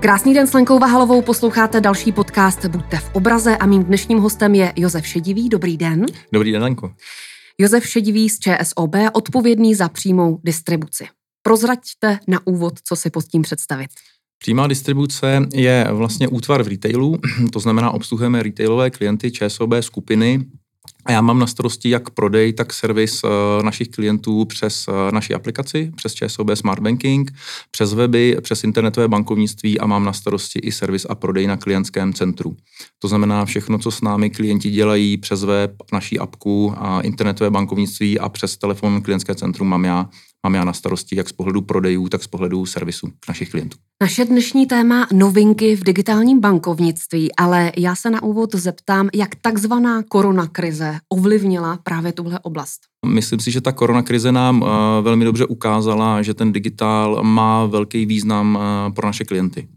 Krásný den s Lenkou Vahalovou, posloucháte další podcast Buďte v obraze a mým dnešním hostem je Josef Šedivý. Dobrý den. Dobrý den, Lenko. Josef Šedivý z ČSOB, odpovědný za přímou distribuci. Prozraďte na úvod, co si pod tím představit. Přímá distribuce je vlastně útvar v retailu, to znamená obsluhujeme retailové klienty ČSOB skupiny, a já mám na starosti jak prodej, tak servis eh, našich klientů přes eh, naši aplikaci, přes ČSOB Smart Banking, přes weby, přes internetové bankovnictví a mám na starosti i servis a prodej na klientském centru. To znamená všechno, co s námi klienti dělají přes web, naší apku a internetové bankovnictví a přes telefon klientské centrum mám já mám já na starosti jak z pohledu prodejů, tak z pohledu servisu našich klientů. Naše dnešní téma novinky v digitálním bankovnictví, ale já se na úvod zeptám, jak takzvaná koronakrize ovlivnila právě tuhle oblast. Myslím si, že ta koronakrize nám uh, velmi dobře ukázala, že ten digitál má velký význam uh, pro naše klienty.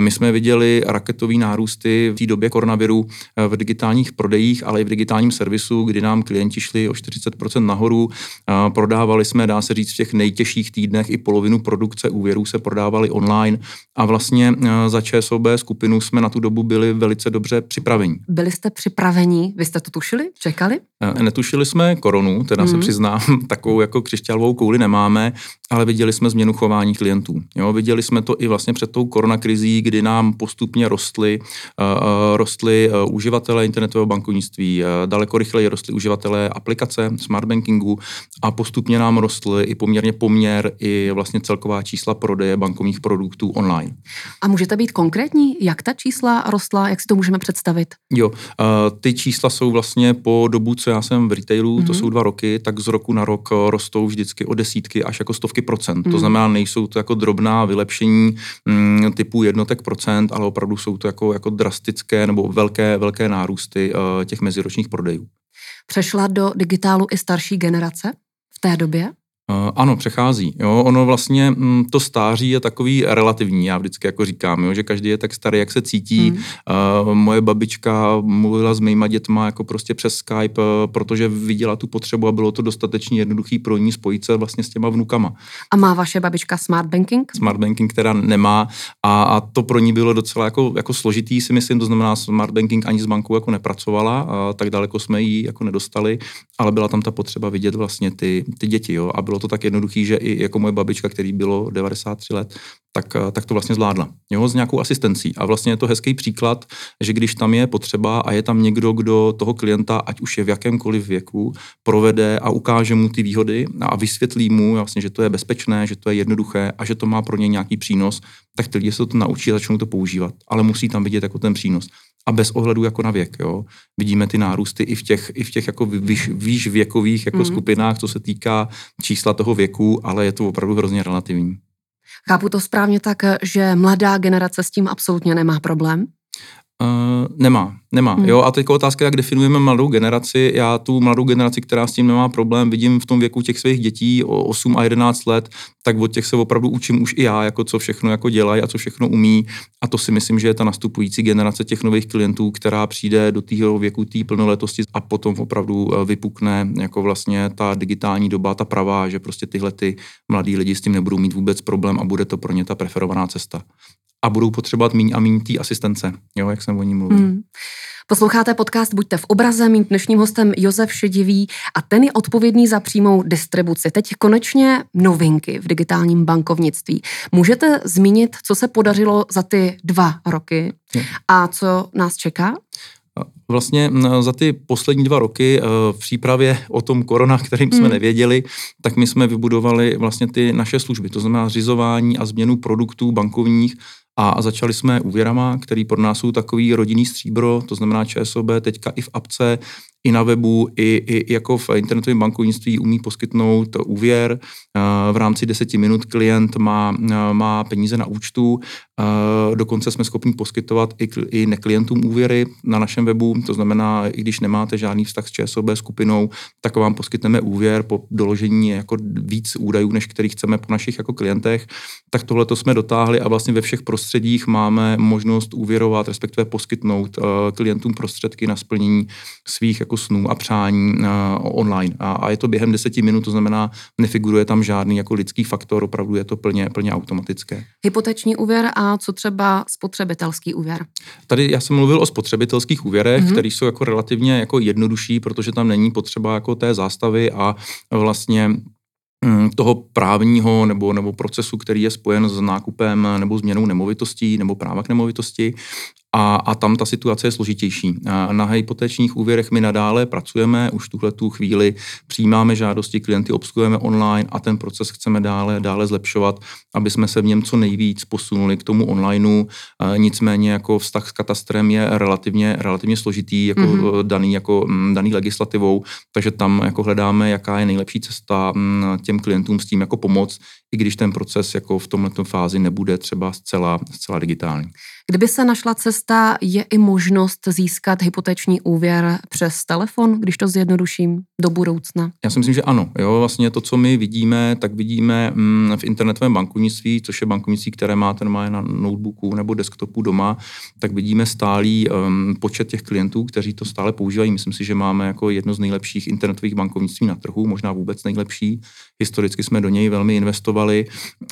My jsme viděli raketový nárůsty v té době koronaviru uh, v digitálních prodejích, ale i v digitálním servisu, kdy nám klienti šli o 40% nahoru. Prodávali jsme, dá se říct, v těch nejtěžších týdnech i polovinu produkce úvěrů se prodávali online a vlastně za ČSOB skupinu jsme na tu dobu byli velice dobře připraveni. Byli jste připraveni? Vy jste to tušili? Čekali? Netušili jsme koronu, teda se mhm. přiznám, takovou jako křišťálovou kouli nemáme, ale viděli jsme změnu chování klientů. Jo, viděli jsme to i vlastně před tou koronakrizí, kdy nám postupně rostly, uh, rostly uh, uživatelé internetového bankovnictví, uh, daleko rychleji rostly uživatelé aplikace smart bankingu a postupně nám rostly i poměrně poměr i vlastně celková čísla prodeje bankovních produktů online. A můžete být konkrétní, jak ta čísla rostla, jak si to můžeme představit? Jo, uh, ty čísla jsou vlastně po dobu, co já jsem v retailu, mm-hmm. to mhm. jsou dva roky, tak z roku na rok rostou vždycky o desítky až jako stovky procent. Mm. To hmm. znamená, nejsou to jako drobná vylepšení mm, typu jednotek procent, ale opravdu jsou to jako, jako drastické nebo velké, velké nárůsty uh, těch meziročních prodejů. Přešla do digitálu i starší generace v té době? Uh, ano, přechází. Jo. Ono vlastně mm, to stáří je takový relativní, já vždycky jako říkám, jo, že každý je tak starý, jak se cítí. Hmm. Uh, moje babička mluvila s mýma dětma jako prostě přes Skype, uh, protože viděla tu potřebu a bylo to dostatečně jednoduchý pro ní spojit se vlastně s těma vnukama. A má vaše babička smart banking? Smart banking, která nemá a, a to pro ní bylo docela jako, jako složitý, si myslím, to znamená smart banking ani s bankou jako nepracovala, a tak daleko jsme ji jako nedostali, ale byla tam ta potřeba vidět vlastně ty, ty děti, jo, a bylo to tak jednoduchý, že i jako moje babička, který bylo 93 let, tak, eh, tak to vlastně zvládla. Jo, s nějakou asistencí. A vlastně je to hezký příklad, že když tam je potřeba a je tam někdo, kdo toho klienta, ať už je v jakémkoliv věku, provede a ukáže mu ty výhody a vysvětlí mu, vlastně, že to je bezpečné, že to je jednoduché a že to má pro ně nějaký přínos, tak ty lidi se to naučí a začnou to používat. Ale musí tam vidět jako ten přínos a bez ohledu jako na věk. Jo. Vidíme ty nárůsty i v těch, i v těch jako výš, výš věkových jako mm. skupinách, co se týká čísla toho věku, ale je to opravdu hrozně relativní. Chápu to správně tak, že mladá generace s tím absolutně nemá problém? Uh, nemá, nemá. Hmm. Jo, a teď otázka, jak definujeme mladou generaci. Já tu mladou generaci, která s tím nemá problém, vidím v tom věku těch svých dětí o 8 a 11 let, tak od těch se opravdu učím už i já, jako co všechno jako dělají a co všechno umí. A to si myslím, že je ta nastupující generace těch nových klientů, která přijde do tého věku té plnoletosti a potom opravdu eh, vypukne jako vlastně ta digitální doba, ta pravá, že prostě tyhle ty mladí lidi s tím nebudou mít vůbec problém a bude to pro ně ta preferovaná cesta a budou potřebovat míň a míň té asistence, jo, jak jsem o ní mluvil. Hmm. Posloucháte podcast Buďte v obraze, mým dnešním hostem Josef Šedivý a ten je odpovědný za přímou distribuci. Teď konečně novinky v digitálním bankovnictví. Můžete zmínit, co se podařilo za ty dva roky a co nás čeká? Vlastně za ty poslední dva roky e, v přípravě o tom korona, kterým jsme hmm. nevěděli, tak my jsme vybudovali vlastně ty naše služby, to znamená zřizování a změnu produktů bankovních a začali jsme úvěrama, který pro nás jsou takový rodinný stříbro, to znamená ČSOB teďka i v apce, i na webu, i, i jako v internetovém bankovnictví umí poskytnout úvěr. V rámci deseti minut klient má, má peníze na účtu, dokonce jsme schopni poskytovat i, i neklientům úvěry na našem webu, to znamená, i když nemáte žádný vztah s ČSOB skupinou, tak vám poskytneme úvěr po doložení jako víc údajů, než který chceme po našich jako klientech, tak tohle to jsme dotáhli a vlastně ve všech prostředích máme možnost úvěrovat, respektive poskytnout uh, klientům prostředky na splnění svých jako snů a přání uh, online. A, a je to během deseti minut, to znamená, nefiguruje tam žádný jako lidský faktor, opravdu je to plně, plně automatické. Hypoteční úvěr a co třeba spotřebitelský úvěr? Tady já jsem mluvil o spotřebitelských úvěrech, mm-hmm. které jsou jako relativně jako jednodušší, protože tam není potřeba jako té zástavy a vlastně mm, toho právního nebo, nebo procesu, který je spojen s nákupem nebo změnou nemovitostí nebo práva k nemovitosti a, a tam ta situace je složitější. Na hypotečních úvěrech my nadále pracujeme, už tuhle tu chvíli přijímáme žádosti, klienty obsluhujeme online a ten proces chceme dále, dále zlepšovat, aby jsme se v něm co nejvíc posunuli k tomu onlineu. Nicméně jako vztah s katastrem je relativně, relativně složitý, jako mm-hmm. daný, jako mm, daný legislativou, takže tam jako hledáme, jaká je nejlepší cesta mm, těm klientům s tím jako pomoc, i když ten proces jako v tomto fázi nebude třeba zcela, zcela digitální. Kdyby se našla cesta, je i možnost získat hypoteční úvěr přes telefon, když to zjednoduším, do budoucna? Já si myslím, že ano. Jo, vlastně to, co my vidíme, tak vidíme mm, v internetovém bankovnictví, což je bankovnictví, které máte má na notebooku nebo desktopu doma, tak vidíme stálý um, počet těch klientů, kteří to stále používají. Myslím si, že máme jako jedno z nejlepších internetových bankovnictví na trhu, možná vůbec nejlepší. Historicky jsme do něj velmi investovali,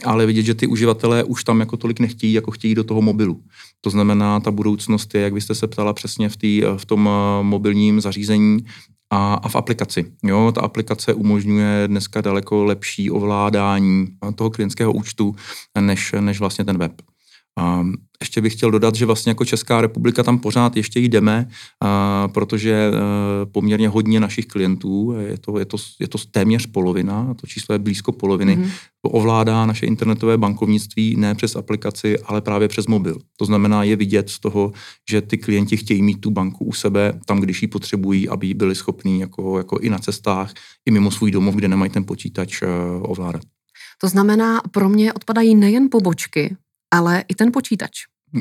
ale vidět, že ty uživatelé už tam jako tolik nechtějí, jako chtějí do toho mobilu. To znamená, ta budoucnost je, jak byste se ptala přesně v, tý, v tom eh, mobilním zařízení a, a v aplikaci. Jo, ta aplikace umožňuje dneska daleko lepší ovládání toho klientského účtu než, než vlastně ten web. A ještě bych chtěl dodat, že vlastně jako Česká republika tam pořád ještě jdeme, a, protože e, poměrně hodně našich klientů, je to, je, to, je to téměř polovina, to číslo je blízko poloviny, mm-hmm. ovládá naše internetové bankovnictví ne přes aplikaci, ale právě přes mobil. To znamená, je vidět z toho, že ty klienti chtějí mít tu banku u sebe tam, když ji potřebují, aby byli schopní jako, jako i na cestách, i mimo svůj domov, kde nemají ten počítač e, ovládat. To znamená, pro mě odpadají nejen pobočky, ale i ten počítač.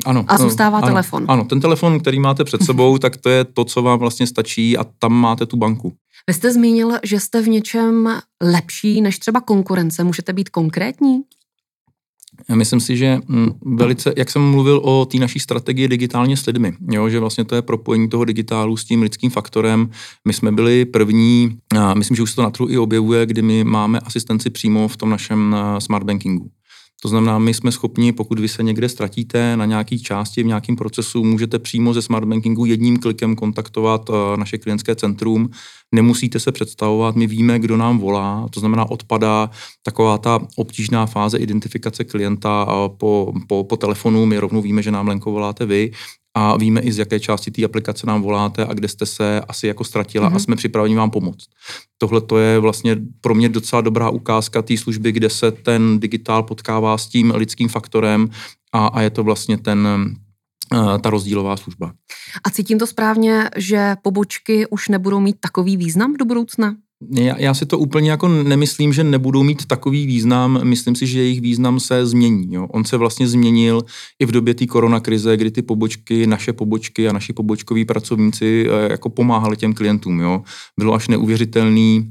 Ano. A zůstává ano, telefon. Ano, ten telefon, který máte před sebou, tak to je to, co vám vlastně stačí a tam máte tu banku. Vy jste zmínil, že jste v něčem lepší než třeba konkurence. Můžete být konkrétní? Myslím si, že mm, velice, jak jsem mluvil o té naší strategii digitálně s lidmi, jo, že vlastně to je propojení toho digitálu s tím lidským faktorem. My jsme byli první, a myslím, že už se to na trhu i objevuje, kdy my máme asistenci přímo v tom našem smart bankingu. To znamená, my jsme schopni, pokud vy se někde ztratíte na nějaké části v nějakém procesu, můžete přímo ze smart bankingu jedním klikem kontaktovat eh, naše klientské centrum. Nemusíte se představovat, my víme, kdo nám volá, to znamená, odpadá taková ta obtížná fáze identifikace klienta po, po, po telefonu, my rovnou víme, že nám Lenko voláte vy a víme i z jaké části té aplikace nám voláte a kde jste se asi jako ztratila mm-hmm. a mhm. jsme připraveni vám pomoct. Tohle to je vlastně pro mě docela dobrá ukázka té služby, kde se ten digitál potkává s tím lidským faktorem a, a je to vlastně ten, eh, ta rozdílová služba. A cítím to správně, že pobočky už nebudou mít takový význam do budoucna? Já, já si to úplně jako nemyslím, že nebudou mít takový význam. Myslím si, že jejich význam se změní. Jo. On se vlastně změnil i v době té koronakrize, kdy ty pobočky, naše pobočky a naši pobočkoví pracovníci eh, jako pomáhali těm klientům. Jo. Bylo až neuvěřitelný,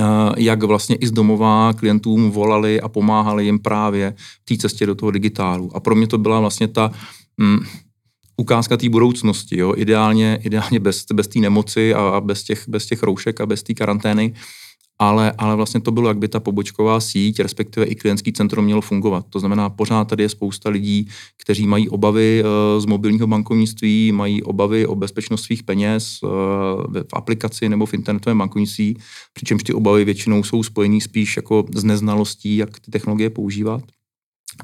eh, jak vlastně i z domova klientům volali a pomáhali jim právě v té cestě do toho digitálu. A pro mě to byla vlastně ta mm, ukázka té budoucnosti, jo? ideálně, ideálně bez, bez té nemoci a bez těch, bez těch roušek a bez té karantény, ale, ale vlastně to bylo, jak by ta pobočková síť, respektive i klientský centrum mělo fungovat. To znamená, pořád tady je spousta lidí, kteří mají obavy uh, z mobilního bankovnictví, mají obavy o bezpečnost svých peněz uh, v aplikaci nebo v internetovém bankovnictví, přičemž ty obavy většinou jsou spojený spíš jako s neznalostí, jak ty technologie používat.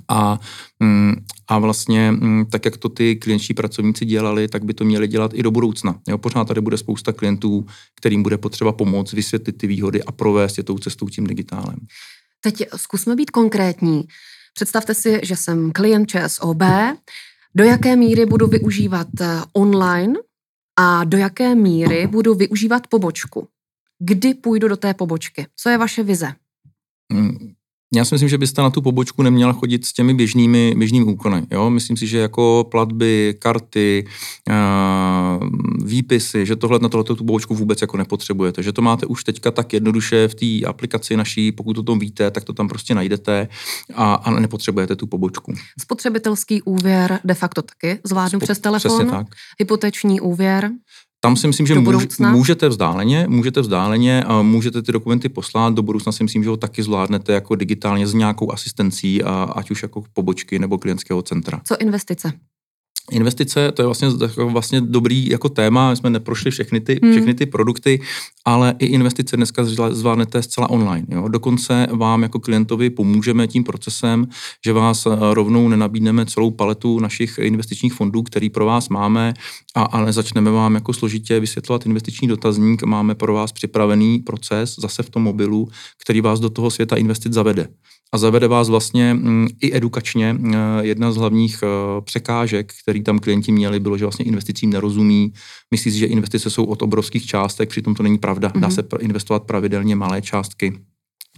A, mm, a vlastně mm, tak, jak to ty klientští pracovníci dělali, tak by to měli dělat i do budoucna. Jo, pořád tady bude spousta klientů, kterým bude potřeba pomoct, vysvětlit ty výhody a provést je tou cestou tím digitálem. Teď zkusme být konkrétní. Představte si, že jsem klient ČSOB. Do jaké míry budu využívat eh, online a do jaké míry budu využívat pobočku? Kdy půjdu do té pobočky? Co je vaše vize? Mm, Já si myslím, že byste na tu pobočku neměla chodit s těmi běžnými, běžnými úkony. Jo? Myslím si, že jako platby, karty, výpisy, že tohle na tohle tu pobočku vůbec jako nepotřebujete. Že to máte už teďka tak jednoduše v té aplikaci naší, pokud o tom víte, tak to tam prostě najdete a, a nepotřebujete tu pobočku. Spotřebitelský úvěr de facto taky zvládnu Spot, přes telefon. tak. Hypoteční úvěr. Tam si myslím, že můž, můžete vzdáleně, můžete vzdáleně, můžete ty dokumenty poslat, do budoucna si myslím, že ho taky zvládnete jako digitálně s nějakou asistencí, ať už jako pobočky nebo klientského centra. Co investice? Investice, to je vlastně, vlastně dobrý jako téma, my jsme neprošli všechny ty, hmm. všechny ty produkty, ale i investice dneska zvládnete zcela online. Jo? Dokonce vám jako klientovi pomůžeme tím procesem, že vás eh, rovnou nenabídneme celou paletu našich investičních fondů, který pro vás máme, a, ale začneme vám jako složitě vysvětlovat investiční dotazník. Máme pro vás připravený proces zase v tom mobilu, který vás do toho světa investic zavede a zavede vás vlastně mm, i edukačně. Eh, jedna z hlavních eh, překážek, který tam klienti měli, bylo, že vlastně investicím nerozumí. Myslí si, že investice jsou od obrovských částek, přitom to není pravda. Mm-hmm. Dá mhm. se investovat pravidelně malé částky.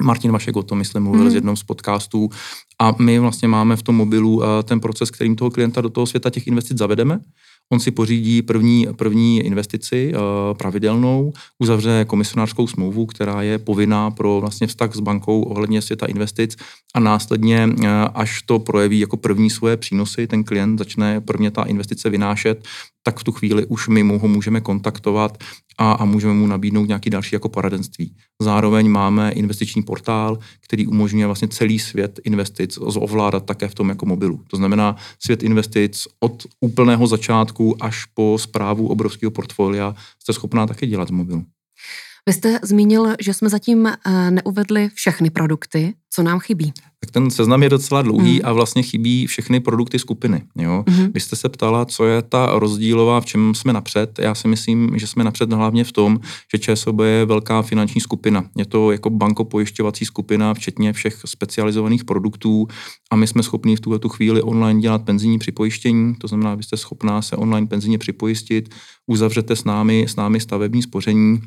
Martin Vašek o tom, myslím, mluvil mm. z jednou z podcastů. A my vlastně máme v tom mobilu eh, ten proces, kterým toho klienta do toho světa těch investic zavedeme. On si pořídí první, první investici uh, pravidelnou, uzavře komisionářskou smlouvu, která je povinná pro vlastně vztah s bankou ohledně světa investic a následně, uh, až to projeví jako první svoje přínosy, ten klient začne prvně ta investice vynášet, tak v tu chvíli už my mu ho můžeme kontaktovat a, a můžeme mu nabídnout nějaký další jako poradenství. Zároveň máme investiční portál, který umožňuje vlastně celý svět investic ovládat také v tom jako mobilu. To znamená svět investic od úplného začátku až po zprávu obrovského portfolia jste schopná také dělat z mobilu. Vy jste zmínil, že jsme zatím eh, neuvedli všechny produkty. Co nám chybí? Tak ten seznam je docela dlouhý mm. a vlastně chybí všechny produkty skupiny. Jo? Mm. Vy jste se ptala, co je ta rozdílová, v čem jsme napřed. Já si myslím, že jsme napřed hlavně v tom, že ČSOB je velká finanční skupina. Je to jako bankopojišťovací skupina, včetně všech specializovaných produktů a my jsme schopni v tuhle tu chvíli online dělat penzijní připojištění, to znamená, vy jste schopná se online penzijně připojistit, uzavřete s námi, s námi stavební spoření,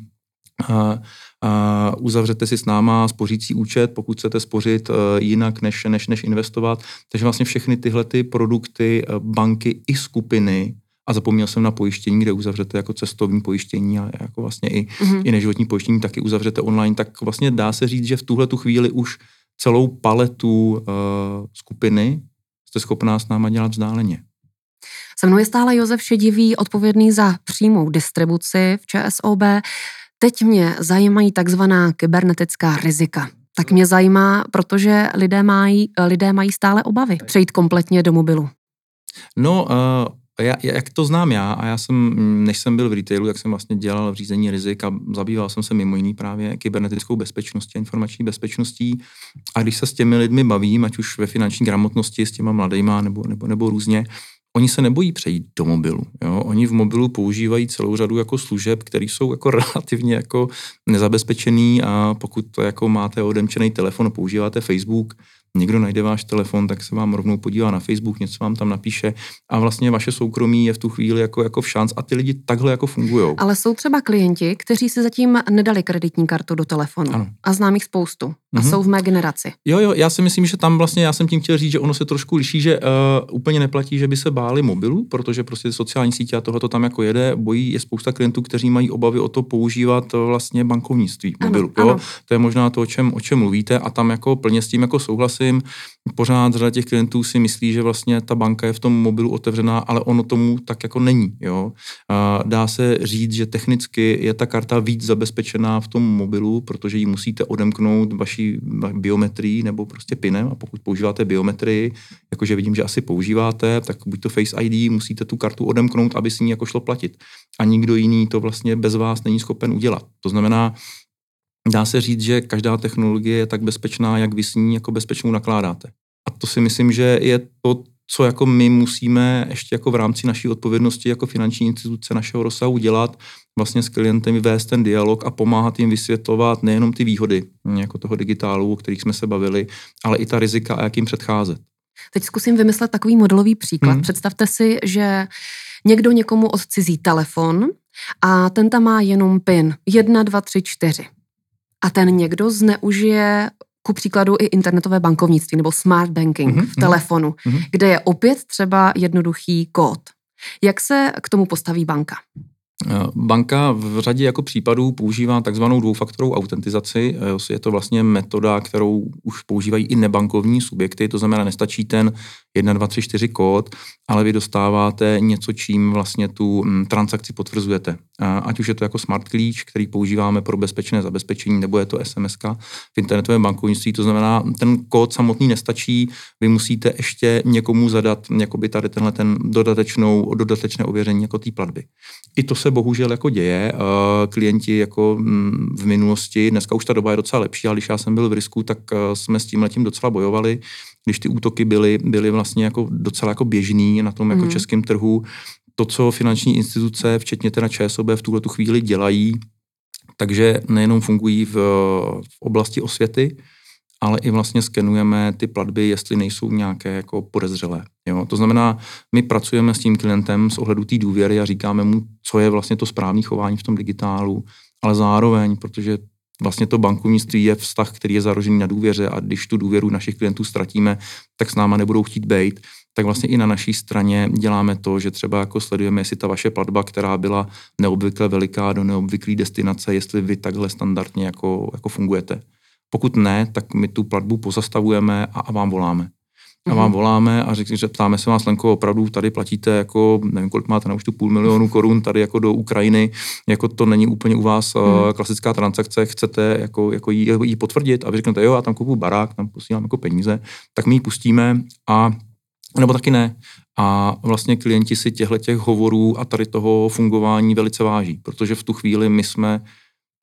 a, a uzavřete si s náma spořící účet, pokud chcete spořit uh, jinak než, než, než investovat. Takže vlastně všechny tyhle ty produkty, uh, banky i skupiny, a zapomněl jsem na pojištění, kde uzavřete jako cestovní pojištění a jako vlastně i, mm-hmm. i neživotní pojištění taky uzavřete online, tak vlastně dá se říct, že v tuhle tu chvíli už celou paletu uh, skupiny jste schopná s náma dělat vzdáleně. Se mnou je stále Josef Šedivý, odpovědný za přímou distribuci v ČSOB. Teď mě zajímají takzvaná kybernetická rizika. Tak mě zajímá, protože lidé mají, lidé mají stále obavy přejít kompletně do mobilu. No, uh, já, jak to znám já, a já jsem, než jsem byl v retailu, jak jsem vlastně dělal v řízení rizik a zabýval jsem se mimo jiný právě kybernetickou bezpečností informační bezpečností. A když se s těmi lidmi bavím, ať už ve finanční gramotnosti, s těma mladýma nebo, nebo, nebo různě, oni se nebojí přejít do mobilu. Jo? Oni v mobilu používají celou řadu jako služeb, které jsou jako relativně jako nezabezpečený a pokud to jako máte odemčený telefon, používáte Facebook, někdo najde váš telefon, tak se vám rovnou podívá na Facebook, něco vám tam napíše a vlastně vaše soukromí je v tu chvíli jako, jako v šanc a ty lidi takhle jako fungují. Ale jsou třeba klienti, kteří si zatím nedali kreditní kartu do telefonu ano. a znám jich spoustu a mm-hmm. jsou v mé generaci. Jo, jo, já si myslím, že tam vlastně, já jsem tím chtěl říct, že ono se trošku liší, že uh, úplně neplatí, že by se báli mobilu, protože prostě sociální sítě a tohle to tam jako jede, bojí je spousta klientů, kteří mají obavy o to používat uh, vlastně bankovnictví mobilu. Ano, jo? Ano. To je možná to, o čem, o čem mluvíte a tam jako plně s tím jako souhlasím pořád řada těch klientů si myslí, že vlastně ta banka je v tom mobilu otevřená, ale ono tomu tak jako není. Jo? A dá se říct, že technicky je ta karta víc zabezpečená v tom mobilu, protože ji musíte odemknout vaší biometrii nebo prostě pinem a pokud používáte biometrii, jakože vidím, že asi používáte, tak buď to Face ID, musíte tu kartu odemknout, aby s ní jako šlo platit. A nikdo jiný to vlastně bez vás není schopen udělat. To znamená, dá se říct, že každá technologie je tak bezpečná, jak vy s ní jako bezpečnou nakládáte. A to si myslím, že je to, co jako my musíme ještě jako v rámci naší odpovědnosti jako finanční instituce našeho rozsahu dělat, vlastně s klientem vést ten dialog a pomáhat jim vysvětlovat nejenom ty výhody jako toho digitálu, o kterých jsme se bavili, ale i ta rizika a jak jim předcházet. Teď zkusím vymyslet takový modelový příklad. Hmm. Představte si, že někdo někomu odcizí telefon a ten tam má jenom PIN 1, 2, 3, 4 a ten někdo zneužije ku příkladu i internetové bankovnictví nebo smart banking mm-hmm. v telefonu, mm-hmm. kde je opět třeba jednoduchý kód. Jak se k tomu postaví banka? Eh, banka v řadě jako případů používá takzvanou dvoufaktorovou autentizaci. Eh, je to vlastně metoda, kterou už používají i nebankovní subjekty, to znamená, nestačí ten 1, 2, 3, 4 kód, ale vy dostáváte něco, čím vlastně tu mm, transakci potvrzujete. Ať už je to jako smart klíč, který používáme pro bezpečné zabezpečení, nebo je to SMS v internetovém bankovnictví. To znamená, ten kód samotný nestačí, vy musíte ještě někomu zadat jakoby tady tenhle ten dodatečnou, dodatečné ověření jako té platby. I to se bohužel jako děje. Klienti jako mm, v minulosti, dneska už ta doba je docela lepší, ale když já jsem byl v risku, tak jsme s tím letím docela bojovali když ty útoky byly, byly vlastně jako docela jako běžný na tom jako mm. českém trhu. To, co finanční instituce, včetně teda ČSOB, v tuhle tu chvíli dělají, takže nejenom fungují v, v oblasti osvěty, ale i vlastně skenujeme ty platby, jestli nejsou nějaké jako podezřelé. Jo? To znamená, my pracujeme s tím klientem z ohledu té důvěry a říkáme mu, co je vlastně to správné chování v tom digitálu, ale zároveň, protože vlastně to bankovnictví je vztah, který je založený na důvěře a když tu důvěru našich klientů ztratíme, tak s náma nebudou chtít být, tak vlastně i na naší straně děláme to, že třeba jako sledujeme, jestli ta vaše platba, která byla neobvykle veliká do neobvyklé destinace, jestli vy takhle standardně jako, jako fungujete. Pokud ne, tak my tu platbu pozastavujeme a, a vám voláme a vám mhm. voláme a řekli, že ptáme se vás, Lenko, opravdu tady platíte jako, nevím, kolik máte na účtu, půl milionu korun tady jako do Ukrajiny, jako to není úplně u vás mm. klasická transakce, chcete jako, jako jí, jí, potvrdit a vy řeknete, jo, já tam kupu barák, tam posílám jako peníze, tak my ji pustíme a nebo taky ne. A vlastně klienti si těchto těch hovorů a tady toho fungování velice váží, protože v tu chvíli my jsme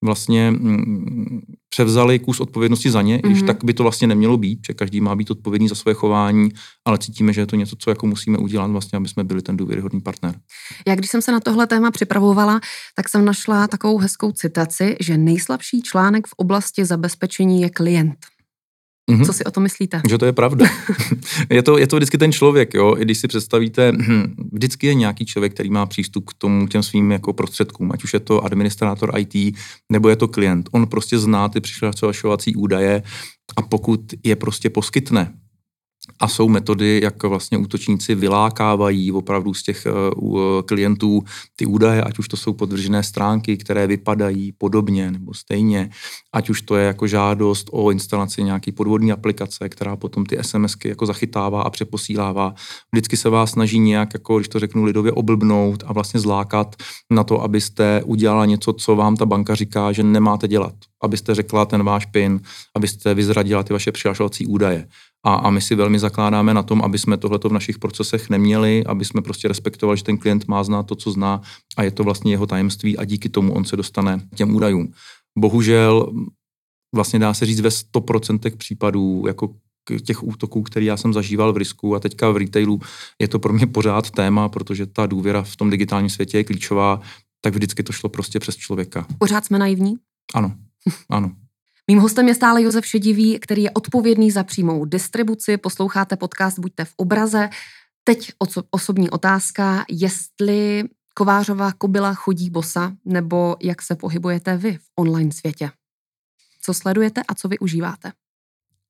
vlastně mm, převzali kus odpovědnosti za ně, mm-hmm. když mhm. tak by to vlastně nemělo být, že každý má být odpovědný za své chování, ale cítíme, že je to něco, co jako musíme udělat, vlastně, aby jsme byli ten důvěryhodný partner. Já když jsem se na tohle téma připravovala, tak jsem našla takovou hezkou citaci, že nejslabší článek v oblasti zabezpečení je klient. Mm-hmm. Co si o to myslíte? Že to je pravda. je, to, je to vždycky ten člověk, jo. I když si představíte, vždycky je nějaký člověk, který má přístup k tomu, těm svým jako prostředkům, ať už je to administrátor IT, nebo je to klient. On prostě zná ty přihlašovací údaje a pokud je prostě poskytne, a jsou metody, jak vlastně útočníci vylákávají opravdu z těch uh, klientů ty údaje, ať už to jsou podvržené stránky, které vypadají podobně nebo stejně, ať už to je jako žádost o instalaci nějaký podvodní aplikace, která potom ty SMSky jako zachytává a přeposílává. Vždycky se vás snaží nějak, jako, když to řeknu lidově, oblbnout a vlastně zlákat na to, abyste udělala něco, co vám ta banka říká, že nemáte dělat. Abyste řekla ten váš PIN, abyste vyzradila ty vaše přihlašovací údaje. A, a my si velmi zakládáme na tom, aby jsme tohleto v našich procesech neměli, aby jsme prostě respektovali, že ten klient má znát to, co zná a je to vlastně jeho tajemství a díky tomu on se dostane k těm údajům. Bohužel vlastně dá se říct ve 100% případů jako těch útoků, který já jsem zažíval v risku a teďka v retailu je to pro mě pořád téma, protože ta důvěra v tom digitálním světě je klíčová, tak vždycky to šlo prostě přes člověka. Pořád jsme naivní? Ano, ano. Mým hostem je stále Josef Šedivý, který je odpovědný za přímou distribuci. Posloucháte podcast Buďte v obraze. Teď osobní otázka, jestli Kovářová kobila chodí bosa, nebo jak se pohybujete vy v online světě? Co sledujete a co využíváte?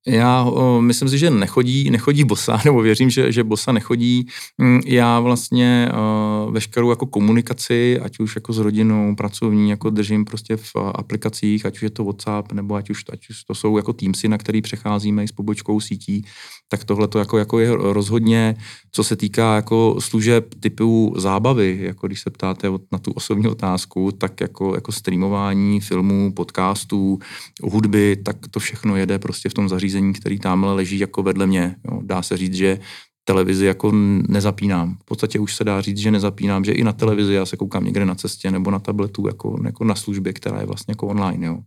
Já o, myslím si, že nechodí, nechodí bosa, nebo věřím, že, že bosa nechodí. Mm, já vlastně o, veškerou jako komunikaci, ať už jako s rodinou, pracovní, jako držím prostě v aplikacích, ať už je to WhatsApp, nebo ať už, ať už to jsou jako Teamsy, na který přecházíme i s pobočkou sítí, tak tohle to jako, jako je rozhodně, co se týká jako služeb typu zábavy, jako když se ptáte na tu osobní otázku, tak jako, jako streamování filmů, podcastů, hudby, tak to všechno jede prostě v tom zařízení zařízení, který tamhle leží jako vedle mě. Jo. Dá se říct, že televizi jako nezapínám. V podstatě už se dá říct, že nezapínám, že i na televizi já se koukám někde na cestě nebo na tabletu jako, jako na službě, která je vlastně jako online. Jo.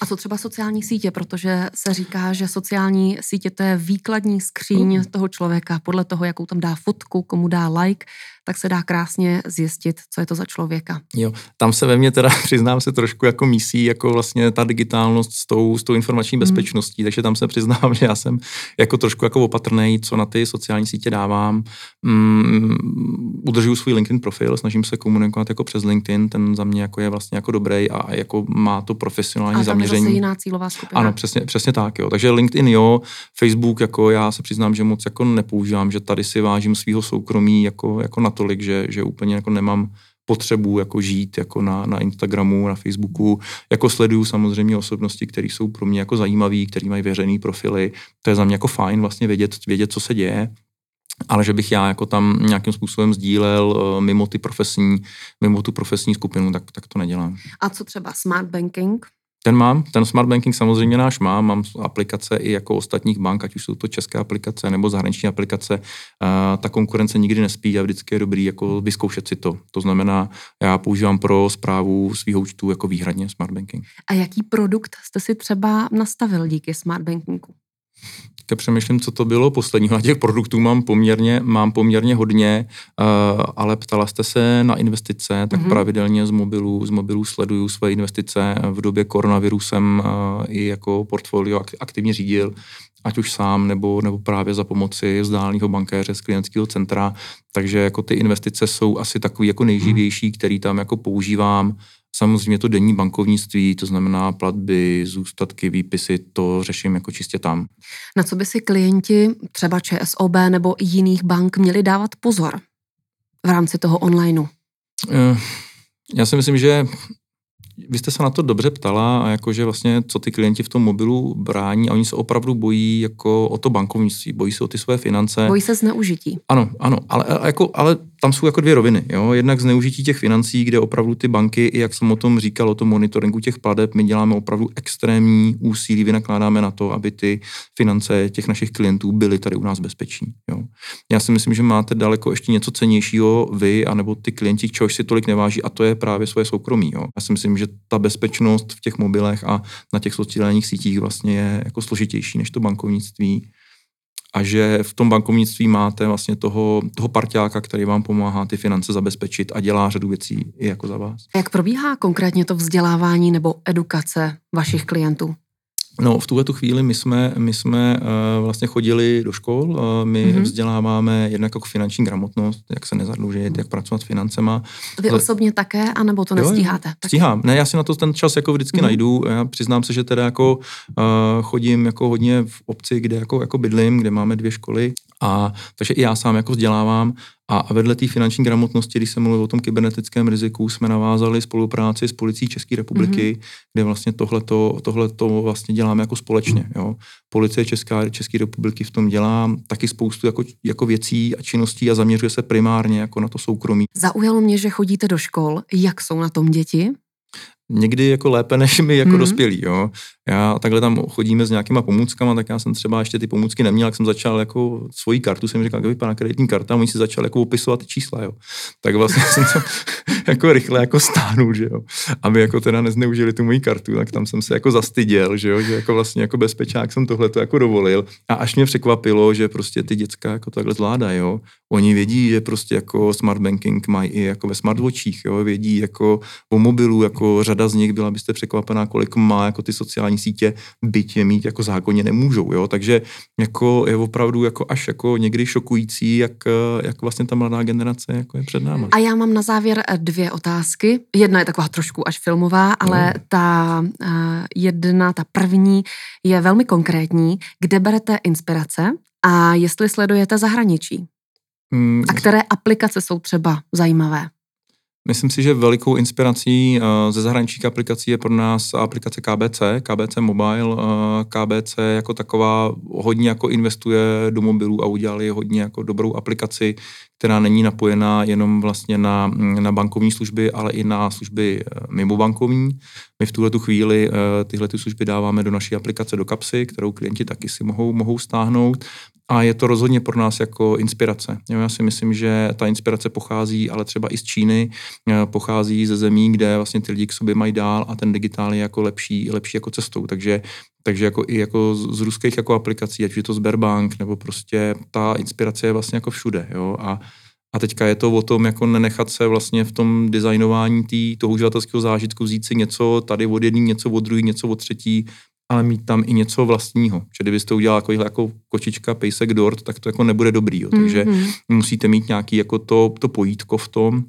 A co třeba sociální sítě, protože se říká, že sociální sítě to je výkladní skříň mm. toho člověka podle toho, jakou tam dá fotku, komu dá like, tak se dá krásně zjistit, co je to za člověka. Jo, tam se ve mně teda přiznám se trošku jako mísí, jako vlastně ta digitálnost s tou, s tou informační mhm. bezpečností, mm. takže tam se přiznám, že já jsem jako trošku jako opatrný, co na ty sociální sítě dávám. Mm, udržuju svůj LinkedIn profil, snažím se komunikovat jako přes LinkedIn, ten za mě jako je vlastně jako dobrý a jako má to profesionální a zaměření. A jiná cílová skupina. Ano, přesně, přesně tak, jo. Takže LinkedIn jo, Facebook jako já se přiznám, že moc jako nepoužívám, že tady si vážím svého soukromí jako, jako natolik, že, že úplně jako nemám potřebu jako žít jako na, na Instagramu, na Facebooku. Jako sleduju samozřejmě osobnosti, které jsou pro mě jako zajímavé, které mají veřejné profily. To je za mě jako fajn vlastně vědět, vědět, co se děje ale že bych já jako tam nějakým způsobem sdílel uh, mimo ty profesní, mimo tu profesní skupinu, tak, tak to nedělám. A co třeba smart banking? Ten mám, ten smart banking samozřejmě náš mám, mám aplikace i jako ostatních bank, ať už jsou to české aplikace nebo zahraniční aplikace. Uh, ta konkurence nikdy nespí a vždycky je dobrý jako vyzkoušet si to. To znamená, já používám pro zprávu svých účtů jako výhradně smart banking. A jaký produkt jste si třeba nastavil díky smart bankingu? Teďka přemýšlím, co to bylo posledního. Na těch produktů mám poměrně, mám poměrně hodně, uh, ale ptala jste se na investice, tak mm-hmm. pravidelně z mobilů, z mobilů sleduju své investice. V době koronaviru jsem uh, i jako portfolio aktivně řídil, ať už sám, nebo, nebo právě za pomoci vzdáleného bankéře z klientského centra. Takže jako ty investice jsou asi takový jako nejživější, který tam jako používám Samozřejmě to denní bankovnictví, to znamená platby, zůstatky, výpisy, to řeším jako čistě tam. Na co by si klienti třeba ČSOB nebo jiných bank měli dávat pozor v rámci toho onlineu? Eh, já si myslím, že vy jste se na to dobře ptala a jakože vlastně, co ty klienti v tom mobilu brání a oni se opravdu bojí jako o to bankovnictví, bojí se o ty své finance. Bojí se zneužití. Ano, ano, ale, jako, ale tam jsou jako dvě roviny. Jo? Jednak zneužití těch financí, kde opravdu ty banky, i jak jsem o tom říkal, o tom monitoringu těch pladeb, my děláme opravdu extrémní úsilí, vynakládáme na to, aby ty finance těch našich klientů byly tady u nás bezpeční. Jo? Já si myslím, že máte daleko ještě něco cenějšího vy, anebo ty klienti, čehož si tolik neváží, a to je právě svoje soukromí. Jo? Já si myslím, že ta bezpečnost v těch mobilech a na těch sociálních sítích vlastně je jako složitější než to bankovnictví a že v tom bankovnictví máte vlastně toho, toho parťáka, který vám pomáhá ty finance zabezpečit a dělá řadu věcí i jako za vás. Jak probíhá konkrétně to vzdělávání nebo edukace vašich klientů? No, v tuhle tu chvíli my jsme, my jsme uh, vlastně chodili do škol, uh, my mm-hmm. vzděláváme jednak jako finanční gramotnost, jak se nezadlužit, jak pracovat s financema. Vy Ale... osobně také, anebo to nestíháte? Jo, stíhám. Ne, já si na to ten čas jako vždycky mm-hmm. najdu. Já přiznám se, že teda jako uh, chodím jako hodně v obci, kde jako, jako bydlím, kde máme dvě školy a takže i já sám jako vzdělávám a vedle té finanční gramotnosti, když se mluvil o tom kybernetickém riziku, jsme navázali spolupráci s policií České republiky, mm-hmm. kde vlastně tohleto, tohleto vlastně děláme jako společně. Jo. Policie Česká, České republiky v tom dělá taky spoustu jako, jako věcí a činností a zaměřuje se primárně jako na to soukromí. Zaujalo mě, že chodíte do škol. Jak jsou na tom děti? Někdy jako lépe než my jako mm. dospělí, jo. Já takhle tam chodíme s nějakýma pomůckama, tak já jsem třeba ještě ty pomůcky neměl, jak jsem začal jako svoji kartu, jsem říkal, jak vypadá kreditní karta, a oni si začali jako opisovat ty čísla, jo. Tak vlastně jsem to jako rychle jako stánul, že jo. Aby jako teda nezneužili tu moji kartu, tak tam jsem se jako zastyděl, že jo, že jako vlastně jako bezpečák jsem tohle to jako dovolil. A až mě překvapilo, že prostě ty děcka jako takhle zvládají, jo. Oni vědí, že prostě jako smart banking mají i jako ve smartwatchích, jo, vědí jako o mobilu, jako řada z nich byla byste překvapená, kolik má jako ty sociální sítě, byť je mít jako zákonně nemůžou, jo, takže jako je opravdu jako až jako někdy šokující, jak, jak vlastně ta mladá generace jako je před námi. A já mám na závěr dvě otázky. Jedna je taková trošku až filmová, ale no. ta uh, jedna, ta první je velmi konkrétní. Kde berete inspirace a jestli sledujete zahraničí? Hmm. A které aplikace jsou třeba zajímavé? Myslím si, že velikou inspirací uh, ze zahraničních aplikací je pro nás aplikace KBC, KBC Mobile. Uh, KBC jako taková hodně jako investuje do mobilů a udělali hodně jako dobrou aplikaci, která není napojená jenom vlastně na, na bankovní služby, ale i na služby eh, mimo bankovní. My v tuhle tu chvíli tyhle ty služby dáváme do naší aplikace do kapsy, kterou klienti taky si mohou, mohou stáhnout a je to rozhodně pro nás jako inspirace. Já si myslím, že ta inspirace pochází ale třeba i z Číny, eh, pochází ze zemí, kde vlastně ty lidi k sobě mají dál a ten digitál je jako lepší, lepší jako cestou. Takže, takže jako i jako z, z ruských jako aplikací, ať je to Sberbank, nebo prostě ta inspirace je vlastně jako všude. Jo, a A teďka je to o tom, jako nenechat se vlastně v tom designování tý, toho uživatelského zážitku vzít si něco tady od jedný, něco od druhý, něco od třetí, ale mít tam i něco vlastního. Že kdybyste udělal jako, jako kočička, pejsek, dort, tak to jako nebude dobrý. Jo. Takže mm-hmm. musíte mít nějaký jako to, to pojítko v tom.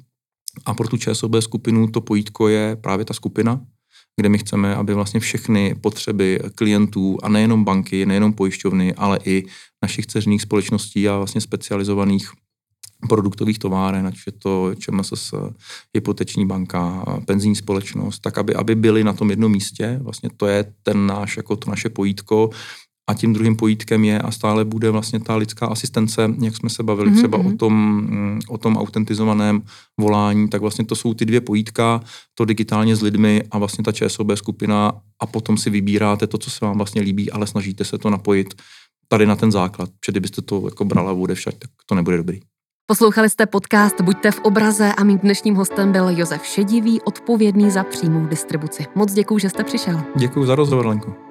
A pro tu ČSOB skupinu to pojítko je právě ta skupina, kde my chceme, aby vlastně všechny potřeby klientů a nejenom banky, nejenom pojišťovny, ale i našich ceřných společností a vlastně specializovaných produktových továren, ať je to ČMSS, hypoteční banka, penzijní společnost, tak aby, aby byli na tom jednom místě. Vlastně to je ten náš, jako to naše pojítko, a tím druhým pojítkem je a stále bude vlastně ta lidská asistence, jak jsme se bavili mm-hmm. třeba o tom, mm, o tom autentizovaném volání, tak vlastně to jsou ty dvě pojítka, to digitálně s lidmi a vlastně ta ČSOB skupina a potom si vybíráte to, co se vám vlastně líbí, ale snažíte se to napojit tady na ten základ, protože kdybyste to jako brala bude však, tak to nebude dobrý. Poslouchali jste podcast Buďte v obraze a mým dnešním hostem byl Josef Šedivý, odpovědný za přímou distribuci. Moc děkuji, že jste přišel. Děkuji za rozhovor, Lenko.